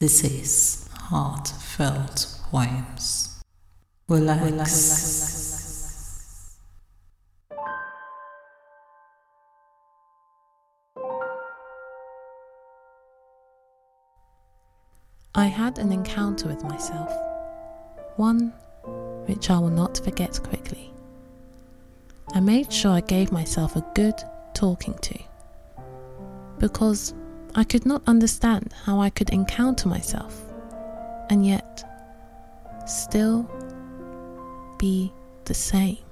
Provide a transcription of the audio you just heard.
This is Heartfelt Poems. Relax. Relax. I had an encounter with myself, one which I will not forget quickly. I made sure I gave myself a good talking to because I could not understand how I could encounter myself and yet still be the same.